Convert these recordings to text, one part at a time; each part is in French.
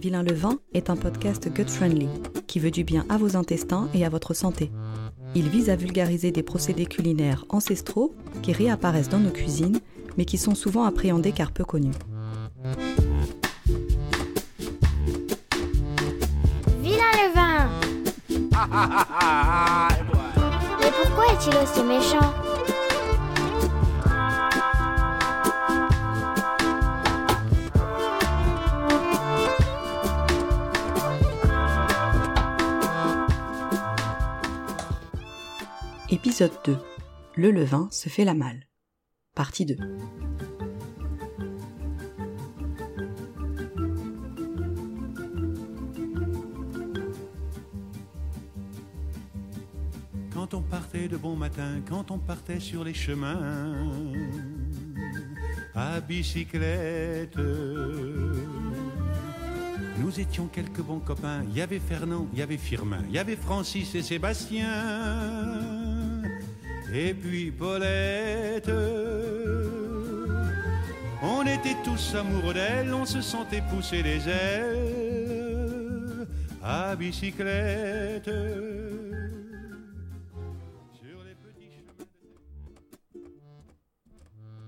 Vilain le vin est un podcast gut-friendly qui veut du bien à vos intestins et à votre santé. Il vise à vulgariser des procédés culinaires ancestraux qui réapparaissent dans nos cuisines mais qui sont souvent appréhendés car peu connus. Vilain le vin Mais pourquoi est-il aussi méchant? Épisode 2. Le levain se fait la malle. Partie 2. Quand on partait de bon matin, quand on partait sur les chemins, à bicyclette. Nous étions quelques bons copains. Il y avait Fernand, il y avait Firmin, il y avait Francis et Sébastien. Et puis Paulette. On était tous amoureux d'elle, on se sentait pousser les ailes à bicyclette.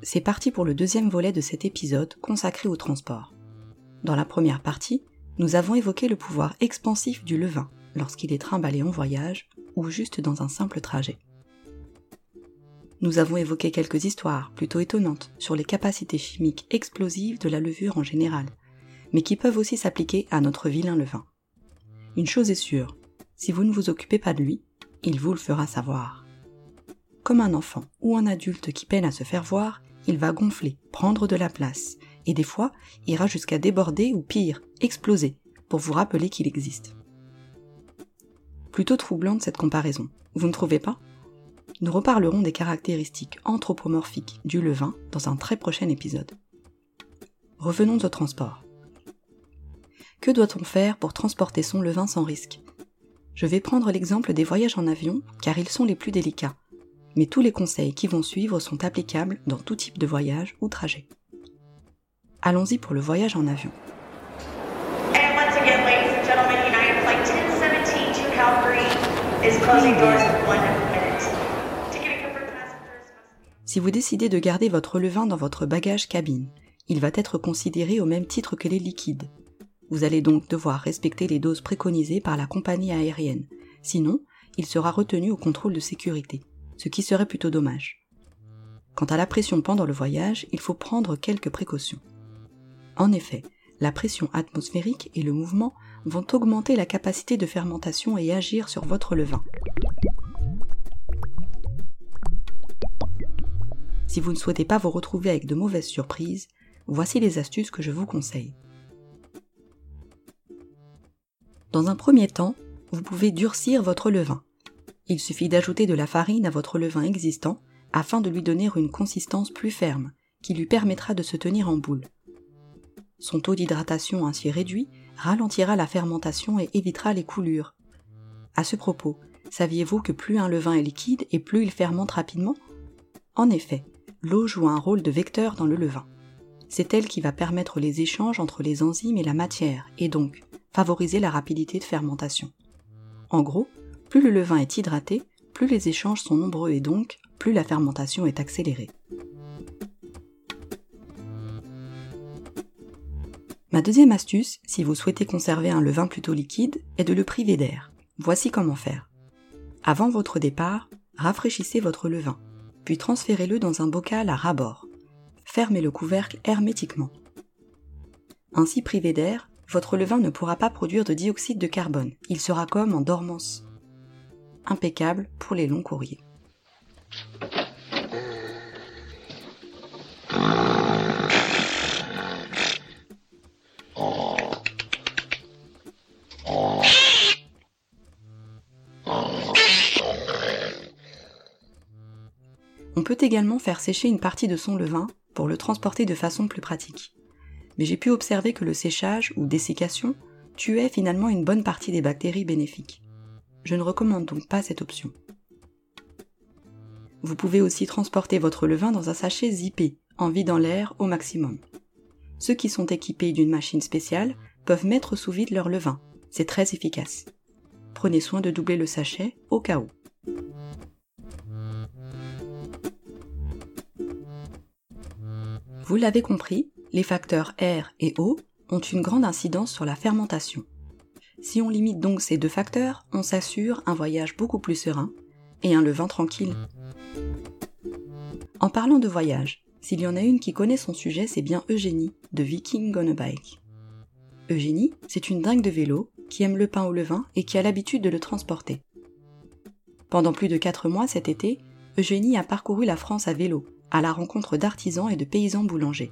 C'est parti pour le deuxième volet de cet épisode consacré au transport. Dans la première partie, nous avons évoqué le pouvoir expansif du levain lorsqu'il est trimballé en voyage ou juste dans un simple trajet. Nous avons évoqué quelques histoires plutôt étonnantes sur les capacités chimiques explosives de la levure en général, mais qui peuvent aussi s'appliquer à notre vilain levain. Une chose est sûre, si vous ne vous occupez pas de lui, il vous le fera savoir. Comme un enfant ou un adulte qui peine à se faire voir, il va gonfler, prendre de la place, et des fois ira jusqu'à déborder ou pire, exploser, pour vous rappeler qu'il existe. Plutôt troublante cette comparaison, vous ne trouvez pas? Nous reparlerons des caractéristiques anthropomorphiques du levain dans un très prochain épisode. Revenons au transport. Que doit-on faire pour transporter son levain sans risque? Je vais prendre l'exemple des voyages en avion car ils sont les plus délicats mais tous les conseils qui vont suivre sont applicables dans tout type de voyage ou trajet. Allons-y pour le voyage en avion. Si vous décidez de garder votre levain dans votre bagage cabine, il va être considéré au même titre que les liquides. Vous allez donc devoir respecter les doses préconisées par la compagnie aérienne, sinon il sera retenu au contrôle de sécurité, ce qui serait plutôt dommage. Quant à la pression pendant le voyage, il faut prendre quelques précautions. En effet, la pression atmosphérique et le mouvement vont augmenter la capacité de fermentation et agir sur votre levain. Si vous ne souhaitez pas vous retrouver avec de mauvaises surprises, voici les astuces que je vous conseille. Dans un premier temps, vous pouvez durcir votre levain. Il suffit d'ajouter de la farine à votre levain existant afin de lui donner une consistance plus ferme, qui lui permettra de se tenir en boule. Son taux d'hydratation ainsi réduit ralentira la fermentation et évitera les coulures. À ce propos, saviez-vous que plus un levain est liquide et plus il fermente rapidement? En effet, l'eau joue un rôle de vecteur dans le levain. C'est elle qui va permettre les échanges entre les enzymes et la matière, et donc favoriser la rapidité de fermentation. En gros, plus le levain est hydraté, plus les échanges sont nombreux et donc plus la fermentation est accélérée. Ma deuxième astuce, si vous souhaitez conserver un levain plutôt liquide, est de le priver d'air. Voici comment faire. Avant votre départ, rafraîchissez votre levain, puis transférez-le dans un bocal à ras-bord. Fermez le couvercle hermétiquement. Ainsi privé d'air, votre levain ne pourra pas produire de dioxyde de carbone, il sera comme en dormance. Impeccable pour les longs courriers. Peut également faire sécher une partie de son levain pour le transporter de façon plus pratique. Mais j'ai pu observer que le séchage ou dessiccation tuait finalement une bonne partie des bactéries bénéfiques. Je ne recommande donc pas cette option. Vous pouvez aussi transporter votre levain dans un sachet zippé, en vidant l'air au maximum. Ceux qui sont équipés d'une machine spéciale peuvent mettre sous vide leur levain. C'est très efficace. Prenez soin de doubler le sachet au cas où. Vous l'avez compris, les facteurs R et O ont une grande incidence sur la fermentation. Si on limite donc ces deux facteurs, on s'assure un voyage beaucoup plus serein et un levain tranquille. En parlant de voyage, s'il y en a une qui connaît son sujet, c'est bien Eugénie, de Viking on a Bike. Eugénie, c'est une dingue de vélo, qui aime le pain au levain et qui a l'habitude de le transporter. Pendant plus de 4 mois cet été, Eugénie a parcouru la France à vélo, à la rencontre d'artisans et de paysans boulangers.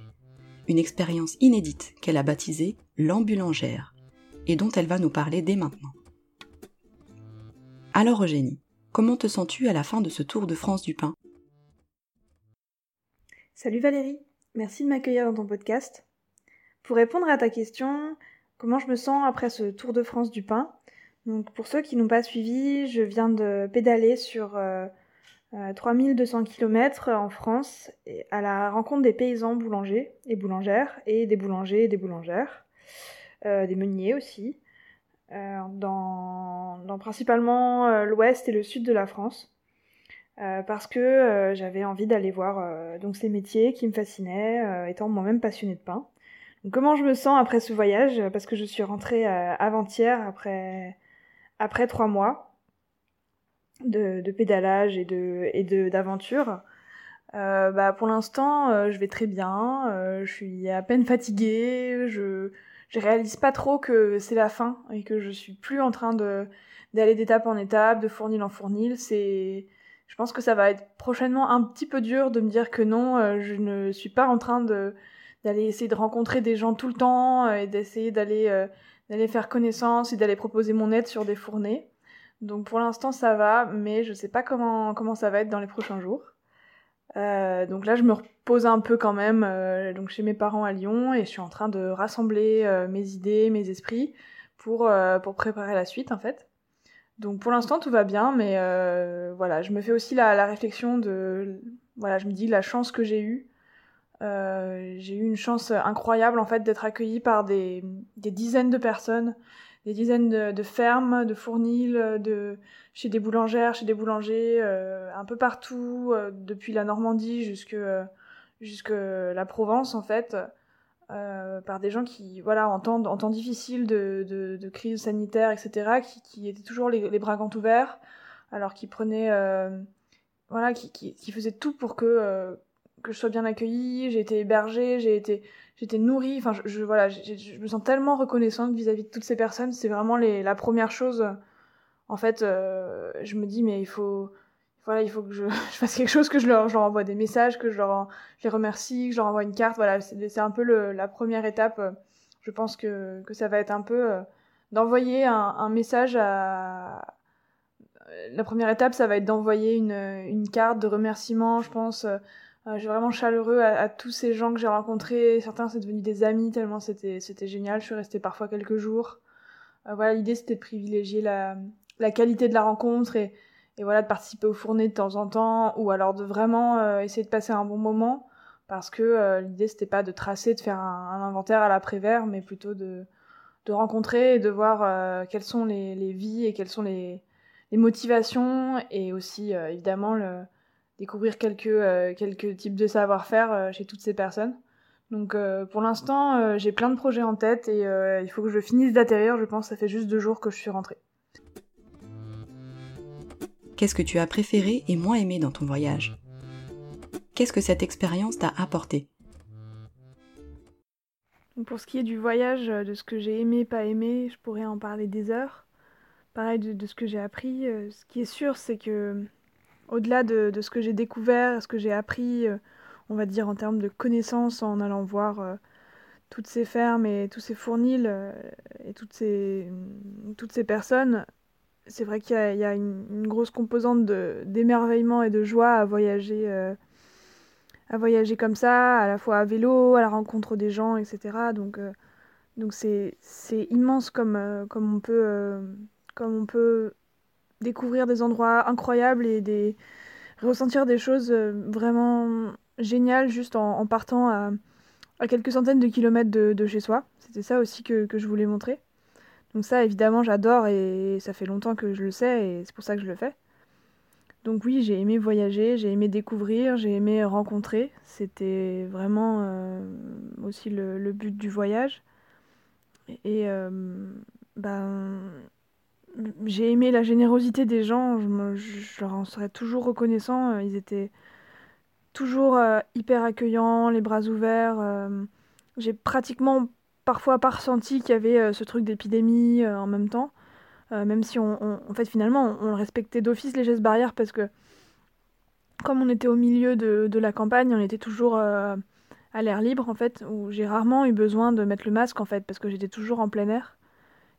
Une expérience inédite qu'elle a baptisée l'ambulangère, et dont elle va nous parler dès maintenant. Alors Eugénie, comment te sens-tu à la fin de ce tour de France du pain? Salut Valérie, merci de m'accueillir dans ton podcast. Pour répondre à ta question, comment je me sens après ce tour de France du pain? Donc pour ceux qui n'ont pas suivi, je viens de pédaler sur euh, 3200 euh, km en France à la rencontre des paysans boulangers et boulangères et des boulangers et des boulangères, euh, des meuniers aussi, euh, dans, principalement l'ouest et le sud de la France. parce que j'avais envie d'aller voir donc ces métiers qui me fascinaient, étant moi-même passionnée de pain. comment je me sens après ce voyage? Parce que je suis rentrée avant-hier après après trois mois de, pédalage et de et de d'aventure. Euh, bah pour l'instant, euh, je vais très bien. Euh, je suis à peine fatiguée. Je je réalise pas trop que c'est la fin et que je suis plus en train de d'aller d'étape en étape, de fournil en fournil. C'est je pense que ça va être prochainement un petit peu dur de me dire que non, je ne suis pas en train de d'aller essayer de rencontrer des gens tout le temps et d'essayer d'aller d'aller faire connaissance et d'aller proposer mon aide sur des fournées. Donc pour l'instant ça va, mais je sais pas comment, ça va être dans les prochains jours. Euh, donc là je me repose un peu quand même euh, chez mes parents à Lyon et je suis en train de rassembler euh, mes idées, mes esprits pour, pour préparer la suite en fait. Donc pour l'instant tout va bien, mais voilà, je me fais aussi la, la, réflexion de voilà, je me dis la chance que j'ai eue. j'ai eu une chance incroyable en fait d'être accueillie par des, des dizaines de personnes des dizaines de, fermes, de fournils, de, chez des boulangères, chez des boulangers, euh, un peu partout, euh, depuis la Normandie jusque, jusque la Provence en fait, euh, par des gens qui, voilà, en temps, en temps difficile de, crise sanitaire, etc., qui, qui étaient toujours les, les bras grands ouverts, alors qui prenaient, voilà, qui, qui, qui faisaient tout pour que que je sois bien accueillie, j'ai été hébergée, j'ai été j'étais nourrie. Enfin, je, voilà, je me sens tellement reconnaissante vis-à-vis de toutes ces personnes. C'est vraiment la première chose. En fait, euh, je me dis, mais il faut, voilà, il faut que je, fasse quelque chose, que je leur, envoie des messages, que je leur, je les remercie, que je leur envoie une carte. Voilà, c'est un peu la première étape. Je pense que, ça va être un peu euh, d'envoyer un, message à. La première étape, ça va être d'envoyer une, une carte de remerciement, je pense, euh, j'ai vraiment chaleureux à, tous ces gens que j'ai rencontrés. Certains, c'est devenu des amis tellement c'était, c'était génial. Je suis restée parfois quelques jours. Euh, voilà, l'idée, c'était de privilégier la, la qualité de la rencontre et, et voilà, de participer au fournées de temps en temps ou alors de vraiment euh, essayer de passer un bon moment parce que l'idée, c'était pas de tracer, de faire un, inventaire à l'après-vert, mais plutôt de, de rencontrer et de voir quelles sont les, les vies et quelles sont les, les motivations et aussi, évidemment, le découvrir quelques, euh, quelques types de savoir-faire euh, chez toutes ces personnes. Donc euh, pour l'instant, j'ai plein de projets en tête et il faut que je finisse d'atterrir. Je pense ça fait juste deux jours que je suis rentrée. Qu'est-ce que tu as préféré et moins aimé dans ton voyage? Qu'est-ce que cette expérience t'a apporté? Pour ce qui est du voyage, de ce que j'ai aimé, pas aimé, je pourrais en parler des heures. Pareil de, de ce que j'ai appris. ce qui est sûr, c'est que au-delà de, ce que j'ai découvert, ce que j'ai appris, euh, on va dire en termes de connaissances en allant voir euh, toutes ces fermes et tous ces fournils euh, et toutes ces, toutes ces personnes, c'est vrai qu'il y a, une, grosse composante d'émerveillement et de joie à voyager, à voyager comme ça, à la fois à vélo, à la rencontre des gens, etc. Donc, donc c'est, immense comme, comme, on peut, comme on peut découvrir des endroits incroyables et ressentir des choses euh, vraiment géniales juste en, partant à, à quelques centaines de kilomètres de, chez soi. C'était ça aussi que, je voulais montrer. Donc ça, évidemment, j'adore et ça fait longtemps que je le sais et c'est pour ça que je le fais. Donc oui, j'ai aimé voyager, j'ai aimé découvrir, j'ai aimé rencontrer. C'était vraiment euh, aussi le, but du voyage. Et euh, ben, j'ai aimé la générosité des gens, je, leur en serais toujours reconnaissant. Ils étaient toujours euh, hyper accueillants, les bras ouverts. j'ai pratiquement parfois pas ressenti qu'il y avait ce truc d'épidémie en même temps. Euh, même si on, fait finalement on, respectait d'office les gestes barrières parce que comme on était au milieu de, la campagne, on était toujours euh, à l'air libre en fait, où j'ai rarement eu besoin de mettre le masque en fait parce que j'étais toujours en plein air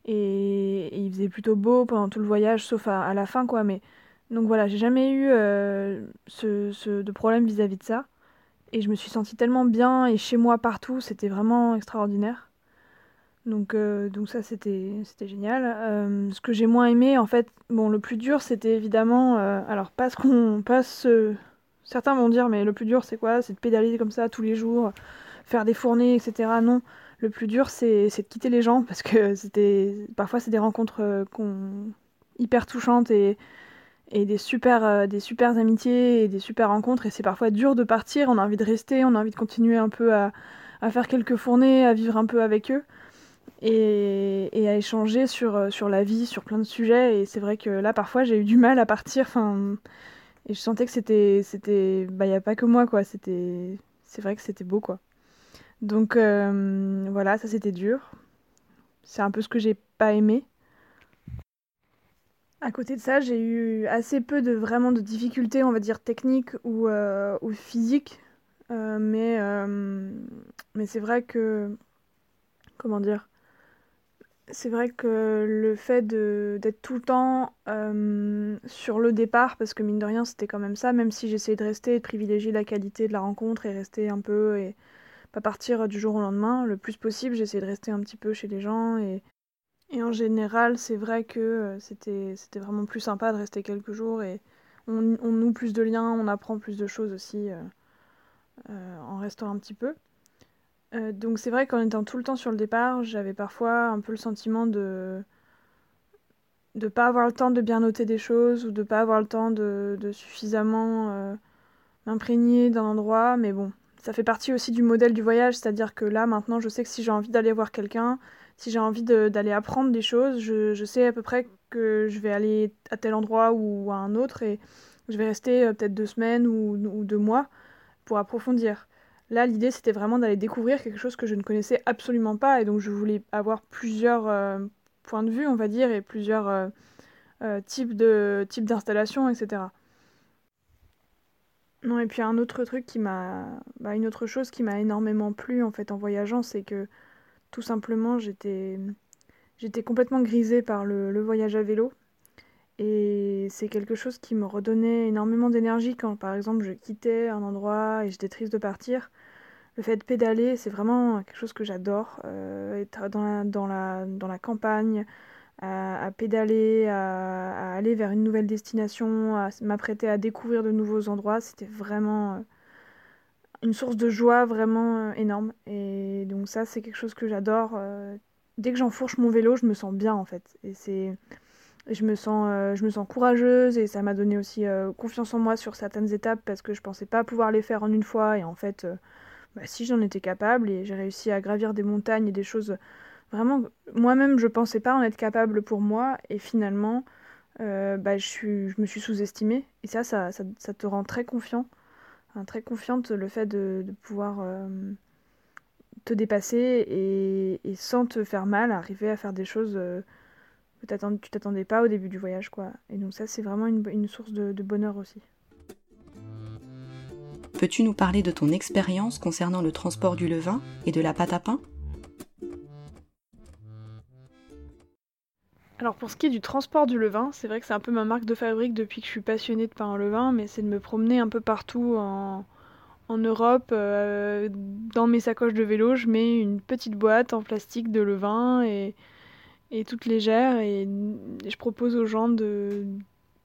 et, il faisait plutôt beau pendant tout le voyage sauf à, la fin quoi. Mais donc voilà, j'ai jamais eu euh, ce, de problème vis-à-vis de ça et je me suis sentie tellement bien et chez moi partout, c'était vraiment extraordinaire. Donc, euh, donc ça, c'était, c'était génial. Euh, ce que j'ai moins aimé, en fait, bon, le plus dur, c'était évidemment, alors pas ce qu'on passe, certains vont dire, mais le plus dur, c'est quoi? C'est de pédaler comme ça tous les jours, faire des fournées, etc. Non, le plus dur, c'est, de quitter les gens, parce que c'était, parfois, c'est des rencontres qu'on, hyper touchantes et, des super, des super amitiés et des super rencontres, et c'est parfois dur de partir, on a envie de rester, on a envie de continuer un peu à, faire quelques fournées, à vivre un peu avec eux et, à échanger sur, euh, sur la vie, sur plein de sujets. Et c'est vrai que là, parfois, j'ai eu du mal à partir. Enfin, et je sentais que c'était. c'était bah, il n'y a pas que moi, quoi. C'était, c'est vrai que c'était beau, quoi. Donc, euh, voilà, ça, c'était dur. C'est un peu ce que j'ai pas aimé. À côté de ça, j'ai eu assez peu de vraiment de difficultés, on va dire techniques ou, euh, physiques. mais mais c'est vrai que comment dire c'est vrai que le fait d'être tout le temps euh, sur le départ, parce que mine de rien c'était quand même ça, même si j'essayais de rester et de privilégier la qualité de la rencontre et rester un peu pas partir du jour au lendemain, le plus possible j'essayais de rester un petit peu chez les gens et, en général c'est vrai que euh, c'était vraiment plus sympa de rester quelques jours et on, noue plus de liens, on apprend plus de choses aussi euh, en restant un petit peu. Euh, donc c'est vrai qu'en étant tout le temps sur le départ, j'avais parfois un peu le sentiment de de pas avoir le temps de bien noter des choses ou de pas avoir le temps de, suffisamment euh, m'imprégner d'un endroit. Mais bon, ça fait partie aussi du modèle du voyage, c'est-à-dire que là maintenant je sais que si j'ai envie d'aller voir quelqu'un, si j'ai envie d'aller apprendre des choses, je, sais à peu près que je vais aller à tel endroit ou à un autre et je vais rester euh, peut-être deux semaines ou deux mois pour approfondir. Là, l'idée, c'était vraiment d'aller découvrir quelque chose que je ne connaissais absolument pas, et donc je voulais avoir plusieurs euh, points de vue, on va dire, et plusieurs euh, types d'installations, etc. Non, et puis un autre truc qui m'a, bah, une autre chose qui m'a énormément plu en fait en voyageant, c'est que tout simplement j'étais, j'étais complètement grisée par le, le voyage à vélo. Et c'est quelque chose qui me redonnait énormément d'énergie quand, par exemple, je quittais un endroit et j'étais triste de partir. Le fait de pédaler, c'est vraiment quelque chose que j'adore. Euh, être dans la, dans, la, dans la campagne, à, pédaler, à, aller vers une nouvelle destination, à m'apprêter à découvrir de nouveaux endroits, c'était vraiment euh, une source de joie vraiment euh, énorme. Et donc ça, c'est quelque chose que j'adore. dès que j'enfourche mon vélo, je me sens bien en fait. Et c'est je me sens, euh, je me sens courageuse et ça m'a donné aussi euh, confiance en moi sur certaines étapes parce que je pensais pas pouvoir les faire en une fois et en fait, euh, bah, si j'en étais capable et j'ai réussi à gravir des montagnes et des choses vraiment moi-même je pensais pas en être capable pour moi et finalement bah, je, me suis sous-estimée et ça ça, ça, te rend très confiant, très confiante le fait de, pouvoir te dépasser et, sans te faire mal arriver à faire des choses tu t'attendais pas au début du voyage, quoi. Et donc ça, c'est vraiment une, source de bonheur aussi. Peux-tu nous parler de ton expérience concernant le transport du levain et de la pâte à pain? Alors pour ce qui est du transport du levain, c'est vrai que c'est un peu ma marque de fabrique depuis que je suis passionnée de pain en levain, mais c'est de me promener un peu partout en, Europe. Euh, dans mes sacoches de vélo, je mets une petite boîte en plastique de levain et, toute légère. Et, je propose aux gens de,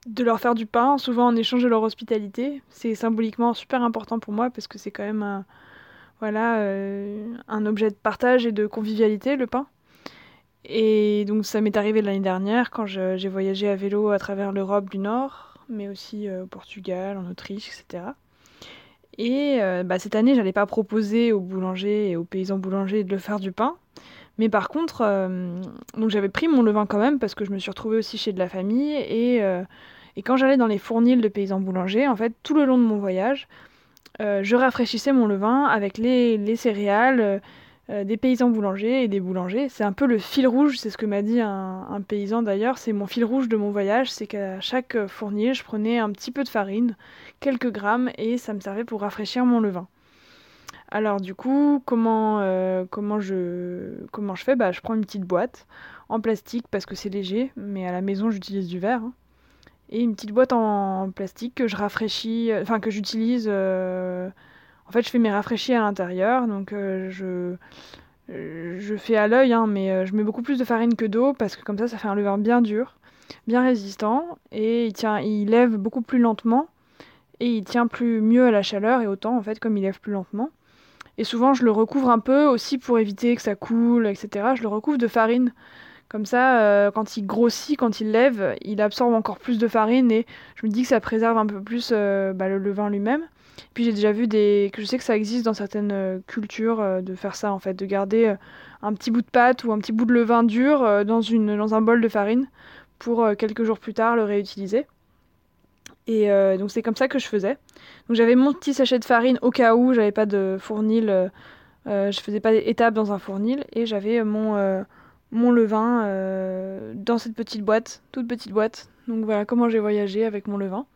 de leur faire du pain, souvent en échange de leur hospitalité. C'est symboliquement super important pour moi parce que c'est quand même voilà, un objet de partage et de convivialité, le pain. Et donc ça m'est arrivé l'année dernière quand j'ai voyagé à vélo à travers l'Europe du Nord, mais aussi au Portugal, en Autriche, etc. Et bah, cette année, j'allais pas proposer aux boulangers et aux paysans boulangers de le faire du pain, mais par contre, euh, j'avais pris mon levain quand même parce que je me suis retrouvée aussi chez de la famille et, euh, et quand j'allais dans les fournils de paysans boulangers, en fait, tout le long de mon voyage, euh, je rafraîchissais mon levain avec les, les céréales des paysans boulangers et des boulangers. C'est un peu le fil rouge, c'est ce que m'a dit un, paysan d'ailleurs, c'est mon fil rouge de mon voyage, c'est qu'à chaque fournil, je prenais un petit peu de farine, quelques grammes, et ça me servait pour rafraîchir mon levain. Alors du coup, comment, euh, comment, je, comment je fais? Bah, Je prends une petite boîte en plastique parce que c'est léger, mais à la maison j'utilise du verre. Hein. et une petite boîte en, plastique que je rafraîchis, euh, enfin que j'utilise. Euh, en fait, je fais mes rafraîchis à l'intérieur, donc je, je fais à l'œil, hein, mais je mets beaucoup plus de farine que d'eau parce que comme ça, ça fait un levain bien dur, bien résistant et il tient, il lève beaucoup plus lentement et il tient plus mieux à la chaleur et autant en fait comme il lève plus lentement. Et souvent, je le recouvre un peu aussi pour éviter que ça coule, etc. Je le recouvre de farine. Comme ça, euh, quand il grossit, quand il lève, il absorbe encore plus de farine et je me dis que ça préserve un peu plus euh, bah, le levain lui-même. Puis j'ai déjà vu des. que je sais que ça existe dans certaines euh, cultures de faire ça en fait, de garder un petit bout de pâte ou un petit bout de levain dur dans, une, dans un bol de farine pour quelques jours plus tard le réutiliser. Et euh, donc c'est comme ça que je faisais. Donc j'avais mon petit sachet de farine au cas où j'avais pas de fournil, euh, euh, je faisais pas d'étape dans un fournil et j'avais mon, mon levain dans cette petite boîte, toute petite boîte. Donc voilà comment j'ai voyagé avec mon levain.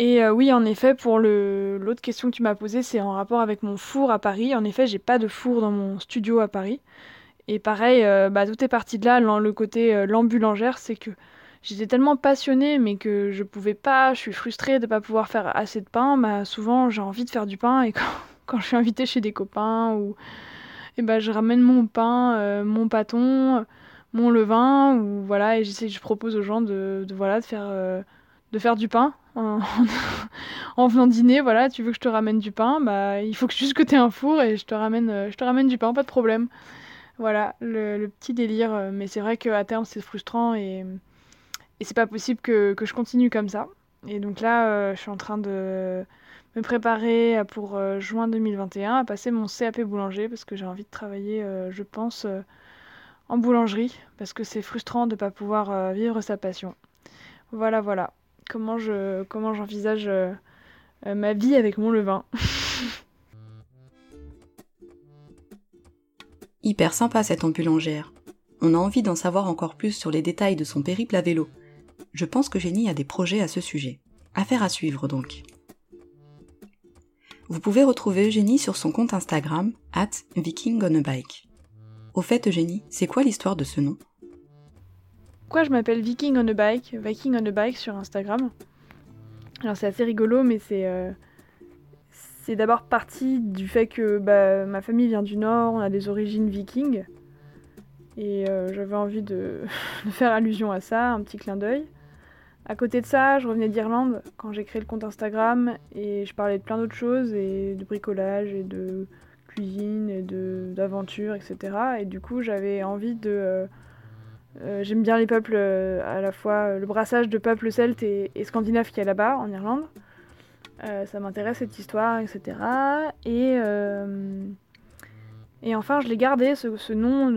Et oui, en effet, pour l'autre question que tu m'as posée, c'est en rapport avec mon four à Paris. En effet, j'ai pas de four dans mon studio à Paris. Et pareil, bah, tout est parti de là, le côté l'ambulangère, c'est que j'étais tellement passionnée, mais que je pouvais pas, je suis frustrée de pas pouvoir faire assez de pain. Bah, souvent, j'ai envie de faire du pain et quand, je suis invitée chez des copains ou et bah, je ramène mon pain, euh, mon pâton, mon levain ou voilà et j'essaie, je propose aux gens de, voilà de faire euh, de faire du pain en, en, venant dîner. Voilà, tu veux que je te ramène du pain, bah il faut que juste que tu aies un four et je te ramène, euh, je te ramène du pain, pas de problème. Voilà, le, petit délire, mais c'est vrai qu'à terme c'est frustrant et et c'est pas possible que, que, je continue comme ça. Et donc là, euh, je suis en train de me préparer pour euh, juin 2021 à passer mon CAP boulanger parce que j'ai envie de travailler, euh, je pense, en boulangerie parce que c'est frustrant de ne pas pouvoir vivre sa passion. Voilà, voilà. Comment je comment j'envisage ma vie avec mon levain. Hyper sympa cette ambulangère. On a envie d'en savoir encore plus sur les détails de son périple à vélo je pense que Génie a des projets à ce sujet. Affaire à suivre donc. Vous pouvez retrouver Eugénie sur son compte Instagram, at Viking on a Bike. Au fait, Eugénie, c'est quoi l'histoire de ce nom? Pourquoi je m'appelle Viking on a Bike, Viking on a Bike sur Instagram? Alors c'est assez rigolo, mais c'est euh, c'est d'abord parti du fait que bah, ma famille vient du Nord, on a des origines vikings, et euh, j'avais envie de faire allusion à ça, un petit clin d'œil. À côté de ça, je revenais d'Irlande quand j'ai créé le compte Instagram et je parlais de plein d'autres choses et de bricolage et de cuisine et d'aventure, etc. Et du coup, j'avais envie de. Euh, euh, j'aime bien les peuples, euh, à la fois le brassage de peuples celtes et, scandinaves qu'il y a là-bas, en Irlande. ça m'intéresse cette histoire, etc. Et, et enfin, je l'ai gardé, ce, ce nom,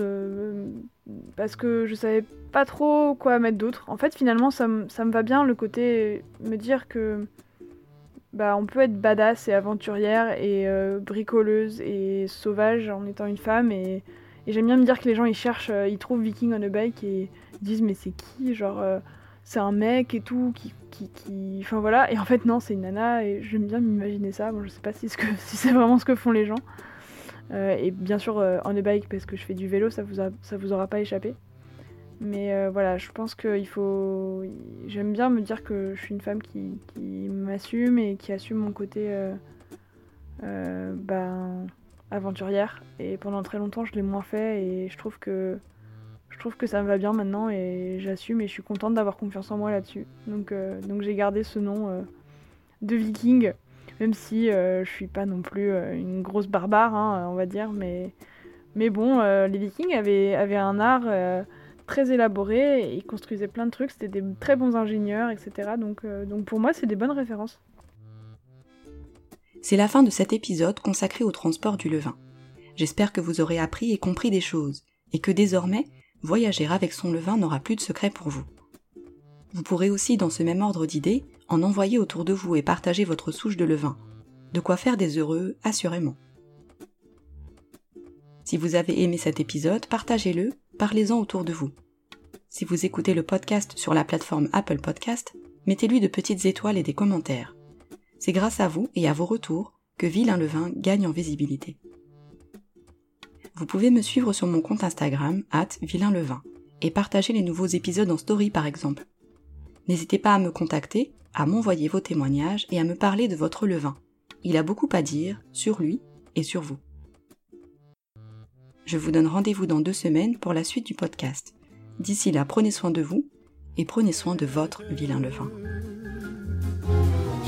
parce que je savais pas trop quoi mettre d'autre. En fait, finalement, ça, me va bien le côté me dire que bah, on peut être badass et aventurière et euh, bricoleuse et sauvage en étant une femme. Et, j'aime bien me dire que les gens ils cherchent, euh, ils trouvent Viking on a bike et ils disent mais c'est qui Genre, euh, c'est un mec et tout qui, qui, Enfin voilà. Et en fait, non, c'est une nana et j'aime bien m'imaginer ça. Bon, je sais pas si, si c'est vraiment ce que font les gens. et bien sûr, on a bike parce que je fais du vélo, ça vous, ça vous aura pas échappé. Mais euh, voilà, je pense qu'il faut. J'aime bien me dire que je suis une femme qui, m'assume et qui assume mon côté euh, euh, ben, aventurière. Et pendant très longtemps, je l'ai moins fait et je trouve que ça me va bien maintenant et j'assume et je suis contente d'avoir confiance en moi là-dessus. Donc, donc j'ai gardé ce nom de viking. même si euh, je suis pas non plus euh, une grosse barbare, hein, on va dire, mais, bon, euh, les Vikings avaient, un art euh, très élaboré, et ils construisaient plein de trucs, c'était des très bons ingénieurs, etc. Donc, euh, donc pour moi, c'est des bonnes références. C'est la fin de cet épisode consacré au transport du levain. J'espère que vous aurez appris et compris des choses, et que désormais, voyager avec son levain n'aura plus de secret pour vous. Vous pourrez aussi, dans ce même ordre d'idées, en envoyer autour de vous et partager votre souche de levain. De quoi faire des heureux, assurément. Si vous avez aimé cet épisode, partagez-le, parlez-en autour de vous. Si vous écoutez le podcast sur la plateforme Apple Podcast, mettez-lui de petites étoiles et des commentaires. C'est grâce à vous et à vos retours que Vilain Levain gagne en visibilité. Vous pouvez me suivre sur mon compte Instagram, at et partager les nouveaux épisodes en story par exemple. N'hésitez pas à me contacter, à m'envoyer vos témoignages et à me parler de votre levain. Il a beaucoup à dire sur lui et sur vous. Je vous donne rendez-vous dans deux semaines pour la suite du podcast. D'ici là, prenez soin de vous et prenez soin de votre vilain levain.